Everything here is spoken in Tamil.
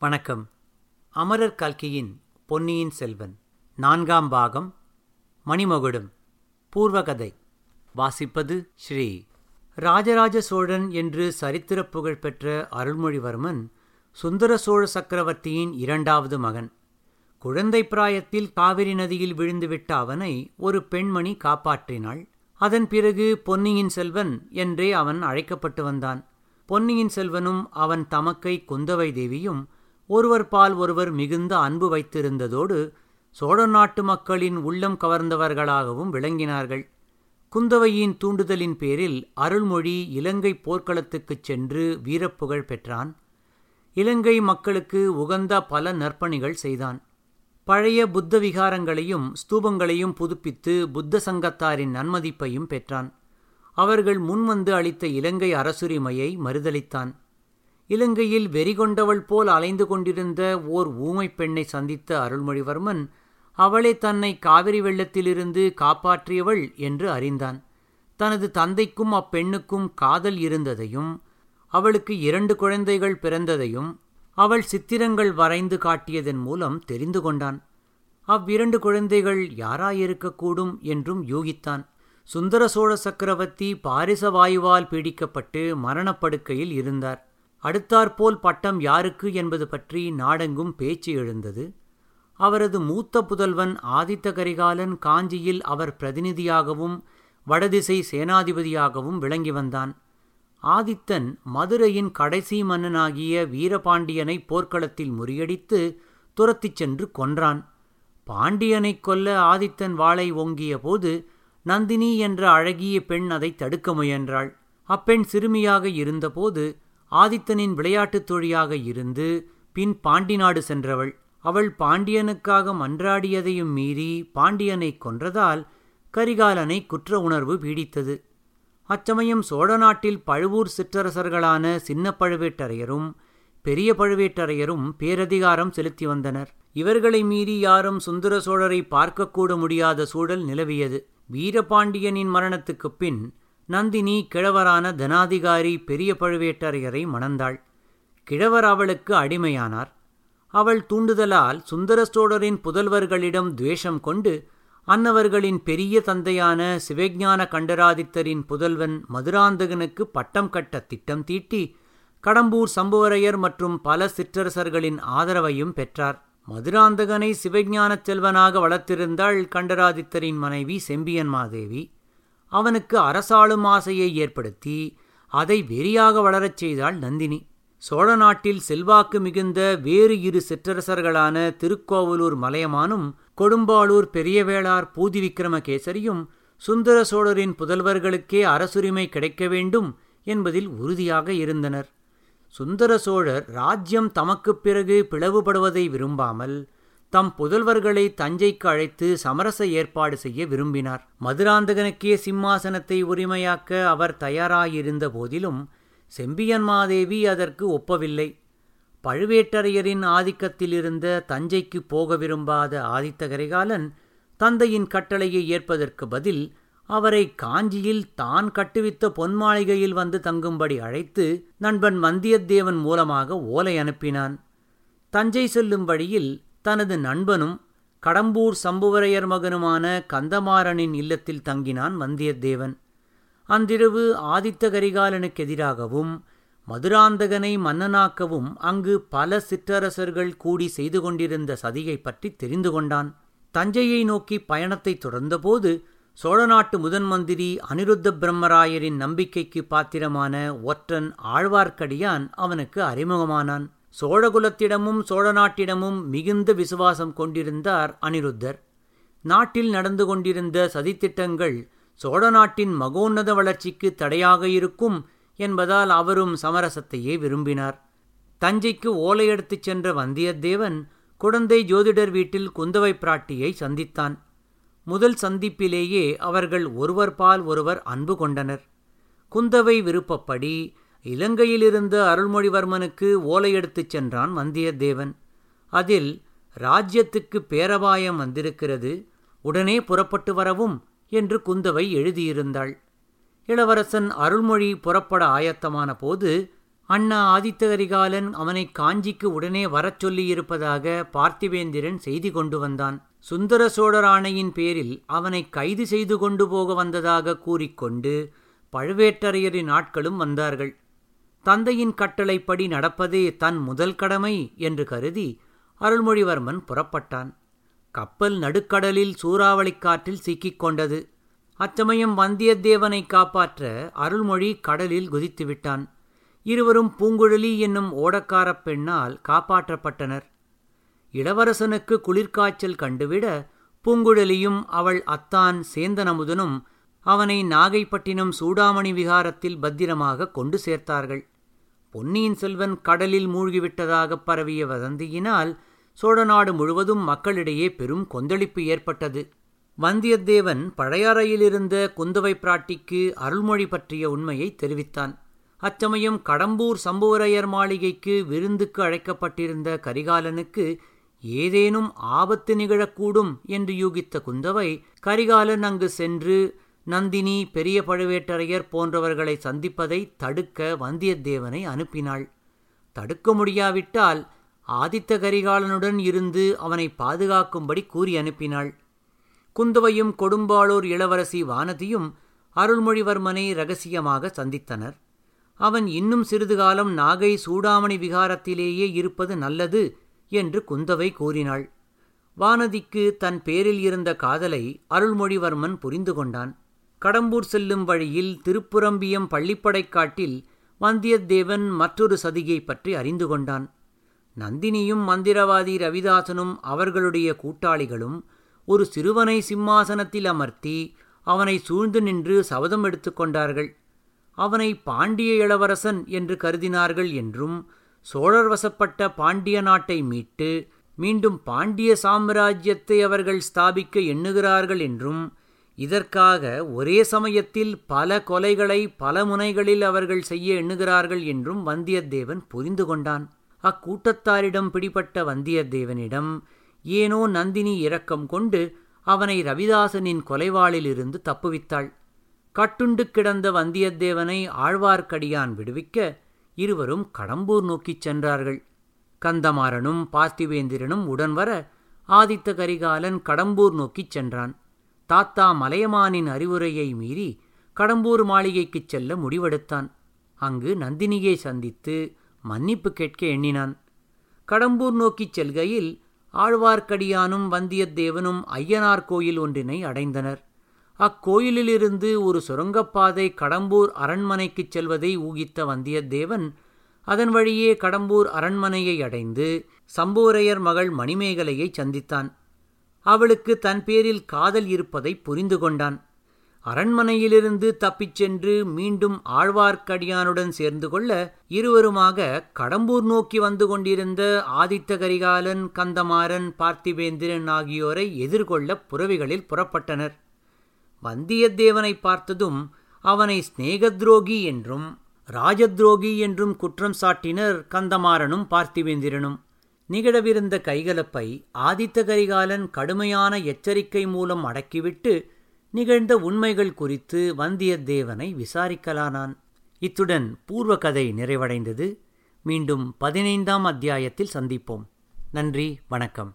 வணக்கம். அமரர் கல்கியின் பொன்னியின் செல்வன் நான்காம் பாகம் மணிமகுடம் பூர்வகதை. வாசிப்பது ஸ்ரீ ராஜராஜ சோழன் என்று சரித்திரப் புகழ் பெற்ற அருள்மொழிவர்மன் சுந்தர சோழ சக்கரவர்த்தியின் இரண்டாவது மகன். குழந்தை பிராயத்தில் காவிரி நதியில் விழுந்துவிட்ட அவனை ஒரு பெண்மணி காப்பாற்றினாள். அதன் பிறகு பொன்னியின் செல்வன் என்றே அவன் அழைக்கப்பட்டு வந்தான். பொன்னியின் செல்வனும் அவன் தமக்கை குந்தவை தேவியும் ஒருவர் பால் ஒருவர் மிகுந்த அன்பு வைத்திருந்ததோடு சோழ நாட்டு மக்களின் உள்ளம் கவர்ந்தவர்களாகவும் விளங்கினார்கள். குந்தவையின் தூண்டுதலின் பேரில் அருள்மொழி இலங்கை போர்க்களத்துக்குச் சென்று வீரப்புகழ் பெற்றான். இலங்கை மக்களுக்கு உகந்த பல நற்பணிகள் செய்தான். பழைய புத்த விகாரங்களையும் ஸ்தூபங்களையும் புதுப்பித்து புத்த சங்கத்தாரின் நன்மதிப்பையும் பெற்றான். அவர்கள் முன்வந்து அளித்த இலங்கை அரசுரிமையை மறுதளித்தான் இலங்கையில் வெறிகொண்டவள் போல் அலைந்து கொண்டிருந்த ஓர் ஊமைப் பெண்ணை சந்தித்த அருள்மொழிவர்மன் அவளே தன்னை காவிரி வெள்ளத்திலிருந்து காப்பாற்றியவள் என்று அறிந்தான். தனது தந்தைக்கும் அப்பெண்ணுக்கும் காதல் இருந்ததையும் அவளுக்கு இரண்டு குழந்தைகள் பிறந்ததையும் அவள் சித்திரங்கள் வரைந்து காட்டியதன் மூலம் தெரிந்து கொண்டான். அவ்விரண்டு குழந்தைகள் யாராயிருக்கக்கூடும் என்றும் யூகித்தான். சுந்தர சோழ சக்கரவர்த்தி பாரிச வாயுவால் பீடிக்கப்பட்டு மரணப்படுக்கையில் இருந்தார். அடுத்தாற்போல் பட்டம் யாருக்கு என்பது பற்றி நாடெங்கும் பேச்சு எழுந்தது. அவரது மூத்த புதல்வன் ஆதித்த கரிகாலன் காஞ்சியில் அவர் பிரதிநிதியாகவும் வடதிசை சேனாதிபதியாகவும் விளங்கி வந்தான். ஆதித்தன் மதுரையின் கடைசி மன்னனாகிய வீரபாண்டியனை போர்க்களத்தில் முறியடித்து துரத்திச் சென்று கொன்றான். பாண்டியனைக் கொல்ல ஆதித்தன் வாளை ஓங்கிய போது நந்தினி என்ற அழகிய பெண் அதை தடுக்க முயன்றாள். அப்பெண் சிறுமியாக இருந்தபோது ஆதித்தனின் விளையாட்டுத் தொழியாக இருந்து பின் பாண்டி நாடு சென்றவள். அவள் பாண்டியனுக்காக மன்றாடியதையும் மீறி பாண்டியனை கொன்றதால் கரிகாலனை குற்ற உணர்வு பீடித்தது. அச்சமயம் சோழ நாட்டில் பழுவூர் சிற்றரசர்களான சின்ன பழுவேட்டரையரும் பெரிய பழுவேட்டரையரும் பேரதிகாரம் செலுத்தி வந்தனர். இவர்களை மீறி யாரும் சுந்தர சோழரை பார்க்கக்கூட முடியாத சூழல் நிலவியது. வீரபாண்டியனின் மரணத்துக்குப் பின் நந்தினி கிழவரான தனாதிகாரி பெரிய பழுவேட்டரையரை மணந்தாள். கிழவர் அவளுக்கு அடிமையானார். அவள் தூண்டுதலால் சுந்தர சோழரின் புதல்வர்களிடம் துவேஷம் கொண்டு அன்னவர்களின் பெரிய தந்தையான சிவஞான கண்டராதித்தரின் புதல்வன் மதுராந்தகனுக்கு பட்டம் கட்ட திட்டம் தீட்டி கடம்பூர் சம்புவரையர் மற்றும் பல சிற்றரசர்களின் ஆதரவையும் பெற்றார். மதுராந்தகனை சிவஞானச் செல்வனாக வளர்த்திருந்தாள் கண்டராதித்தரின் மனைவி செம்பியன் மாதேவி. அவனுக்கு அரசாளும் ஆசையை ஏற்படுத்தி அதை வெறியாக வளரச் செய்தாள் நந்தினி. சோழ நாட்டில் செல்வாக்கு மிகுந்த வேறு இரு சிற்றரசர்களான திருக்கோவலூர் மலையமானும் கொடும்பாளூர் பெரியவேளார் பூதி விக்ரமகேசரியும் சுந்தர சோழரின் புதல்வர்களுக்கே அரசுரிமை கிடைக்க வேண்டும் என்பதில் உறுதியாக இருந்தனர். சுந்தர சோழர் ராஜ்யம் தமக்குப் பிறகு பிளவுபடுவதை விரும்பாமல் தம் புதல்வர்களை தஞ்சைக்கு அழைத்து சமரச ஏற்பாடு செய்ய விரும்பினார். மதுராந்தகனுக்கே சிம்மாசனத்தை உரிமையாக்க அவர் தயாராயிருந்த போதிலும் செம்பியன்மாதேவி அதற்கு ஒப்பவில்லை. பழுவேட்டரையரின் ஆதிக்கத்திலிருந்த தஞ்சைக்கு போக விரும்பாத ஆதித்த கரிகாலன் தந்தையின் கட்டளையை ஏற்பதற்கு பதில் அவரை காஞ்சியில் தான் கட்டுவித்த பொன்மாளிகையில் வந்து தங்கும்படி அழைத்து நண்பன் வந்தியத்தேவன் மூலமாக ஓலை அனுப்பினான். தஞ்சை செல்லும் வழியில் தனது நண்பனும் கடம்பூர் சம்புவரையர் மகனுமான கந்தமாறனின் இல்லத்தில் தங்கினான் வந்தியத்தேவன். அன்றிரவு ஆதித்த கரிகாலனுக்கு எதிராகவும் மதுராந்தகனை மன்னனாக்கவும் அங்கு பல சிற்றரசர்கள் கூடி செய்து கொண்டிருந்த சதியை பற்றி தெரிந்து கொண்டான். தஞ்சையை நோக்கி பயணத்தை தொடர்ந்தபோது சோழ நாட்டு முதன் மந்திரி அனிருத்த பிரம்மராயரின் நம்பிக்கைக்கு பாத்திரமான ஒற்றன் ஆழ்வார்க்கடியான் அவனுக்கு அறிமுகமானான். சோழகுலத்திடமும் சோழ நாட்டிடமும் மிகுந்த விசுவாசம் கொண்டிருந்தார் அனிருத்தர். நாட்டில் நடந்து கொண்டிருந்த சதித்திட்டங்கள் சோழ நாட்டின் மகோன்னத வளர்ச்சிக்கு தடையாக இருக்கும் என்பதால் அவரும் சமரசத்தையே விரும்பினார். தஞ்சைக்கு ஓலை எடுத்துச் சென்ற வந்தியத்தேவன் குழந்தை ஜோதிடர் வீட்டில் குந்தவை பிராட்டியை சந்தித்தான். முதல் சந்திப்பிலேயே அவர்கள் ஒருவர் பால் ஒருவர் அன்பு கொண்டனர். குந்தவை விருப்பப்படி இலங்கையிலிருந்த அருள்மொழிவர்மனுக்கு ஓலை எடுத்துச் சென்றான் வந்தியத்தேவன். அதில் ராஜ்யத்துக்கு பேரபாயம் வந்திருக்கிறது உடனே புறப்பட்டு வரவும் என்று குந்தவை எழுதியிருந்தாள். இளவரசன் அருள்மொழி புறப்பட ஆயத்தமான போது அண்ணா ஆதித்த கரிகாலன் அவனை காஞ்சிக்கு உடனே வரச் சொல்லியிருப்பதாக பார்த்திவேந்திரன் செய்தி கொண்டு வந்தான். சுந்தர சோழர் ஆணையின் பேரில் அவனை கைது செய்து கொண்டு போக வந்ததாக கூறிக்கொண்டு பழுவேட்டரையரின் ஆட்களும் வந்தார்கள். தந்தையின் கட்டளைப்படி நடப்பதே தன் முதல் கடமை என்று கருதி அருள்மொழிவர்மன் புறப்பட்டான். கப்பல் நடுக்கடலில் சூறாவளிக் காற்றில் சிக்கிக் கொண்டது. அச்சமயம் வந்தியத்தேவனை காப்பாற்ற அருள்மொழி கடலில் குதித்துவிட்டான். இருவரும் பூங்குழலி என்னும் ஓடக்காரப் பெண்ணால் காப்பாற்றப்பட்டனர். இளவரசனுக்கு குளிர்காய்ச்சல் கண்டுவிட பூங்குழலியும் அவள் அத்தான் சேந்தனமுதனும் அவனை நாகைப்பட்டினம் சூடாமணி விகாரத்தில் பத்திரமாக கொண்டு சேர்த்தார்கள். பொன்னியின் செல்வன் கடலில் மூழ்கிவிட்டதாக பரவிய வதந்தியினால் சோழநாடு முழுவதும் மக்களிடையே பெரும் கொந்தளிப்பு ஏற்பட்டது. வந்தியத்தேவன் பழையாறையிலிருந்த குந்தவை பிராட்டிக்கு அருள்மொழி பற்றிய உண்மையை தெரிவித்தான். அச்சமயம் கடம்பூர் சம்புவரையர் மாளிகைக்கு விருந்துக்கு அழைக்கப்பட்டிருந்த கரிகாலனுக்கு ஏதேனும் ஆபத்து நிகழக்கூடும் என்று யூகித்த குந்தவை கரிகாலன் அங்கு சென்று நந்தினி பெரிய பழுவேட்டரையர் போன்றவர்களை சந்திப்பதை தடுக்க வந்தியத்தேவனை அனுப்பினாள். தடுக்க முடியாவிட்டால் ஆதித்த கரிகாலனுடன் இருந்து அவனை பாதுகாக்கும்படி கூறி அனுப்பினாள். குந்தவையும் கொடும்பாளூர் இளவரசி வானதியும் அருள்மொழிவர்மனை ரகசியமாக சந்தித்தனர். அவன் இன்னும் சிறிது காலம் நாகை சூடாமணி விகாரத்திலேயே இருப்பது நல்லது என்று குந்தவை கூறினாள். வானதிக்கு தன் பேரில் இருந்த காதலை அருள்மொழிவர்மன் புரிந்து கொண்டான். கடம்பூர் செல்லும் வழியில் திருப்புரம்பியம் பள்ளிப்படைக் காட்டில் வந்தியத்தேவன் மற்றொரு சதியை பற்றி அறிந்து கொண்டான். நந்தினியும் மந்திரவாதி ரவிதாசனும் அவர்களுடைய கூட்டாளிகளும் ஒரு சிறுவனை சிம்மாசனத்தில் அமர்த்தி அவனை சூழ்ந்து நின்று சபதம் எடுத்துக்கொண்டார்கள் அவனை பாண்டிய இளவரசன் என்று கருதினார்கள் என்றும் சோழர் வசப்பட்ட பாண்டிய நாட்டை மீட்டு மீண்டும் பாண்டிய சாம்ராஜ்யத்தை அவர்கள் ஸ்தாபிக்க எண்ணுகிறார்கள் என்றும் இதற்காக ஒரே சமயத்தில் பல கொலைகளை பல முனைகளில் அவர்கள் செய்ய எண்ணுகிறார்கள் என்றும் வந்தியத்தேவன் புரிந்து கொண்டான். அக்கூட்டத்தாரிடம் பிடிபட்ட வந்தியத்தேவனிடம் ஏனோ நந்தினி இரக்கம் கொண்டு அவனை ரவிதாசனின் கொலைவாளிலிருந்து தப்புவித்தாள். கட்டுண்டு கிடந்த வந்தியத்தேவனை ஆழ்வார்க்கடியான் விடுவிக்க இருவரும் கடம்பூர் நோக்கிச் சென்றார்கள். கந்தமாறனும் பார்த்திவேந்திரனும் உடன் வர ஆதித்த கரிகாலன் கடம்பூர் நோக்கிச் சென்றான். தாத்தா மலையமானின் அறிவுரையை மீறி கடம்பூர் மாளிகைக்குச் செல்ல முடிவெடுத்தான். அங்கு நந்தினியை சந்தித்து மன்னிப்பு கேட்க எண்ணினான். கடம்பூர் நோக்கிச் செல்கையில் ஆழ்வார்க்கடியானும் வந்தியத்தேவனும் ஐயனார் கோயில் ஒன்றினை அடைந்தனர். அக்கோயிலிலிருந்து ஒரு சுரங்கப்பாதை கடம்பூர் அரண்மனைக்குச் செல்வதை ஊகித்த வந்தியத்தேவன் அதன் வழியே கடம்பூர் அரண்மனையை அடைந்து சம்புவரையர் மகள் மணிமேகலையை சந்தித்தான். அவளுக்கு தன் பேரில் காதல் இருப்பதை புரிந்து கொண்டான். அரண்மனையிலிருந்து தப்பிச் சென்று மீண்டும் ஆழ்வார்க்கடியானுடன் சேர்ந்து கொள்ள இருவருமாக கடம்பூர் நோக்கி வந்து கொண்டிருந்த ஆதித்த கரிகாலன் கந்தமாறன் பார்த்திவேந்திரன் ஆகியோரை எதிர்கொள்ள புறவிகளில் புறப்பட்டனர். வந்தியத்தேவனை பார்த்ததும் அவனை ஸ்நேகத்ரோகி என்றும் ராஜத்ரோகி என்றும் குற்றம் சாட்டினர் கந்தமாறனும் பார்த்திவேந்திரனும் நிகழவிருந்த கைகலப்பை ஆதித்த கரிகாலன் கடுமையான எச்சரிக்கை மூலம் அடக்கிவிட்டு நிகழ்ந்த உண்மைகள் குறித்து வந்தியத்தேவனை விசாரிக்கலானான். இத்துடன் பூர்வ கதை நிறைவடைந்தது. மீண்டும் பதினைந்தாம் அத்தியாயத்தில் சந்திப்போம். நன்றி வணக்கம்.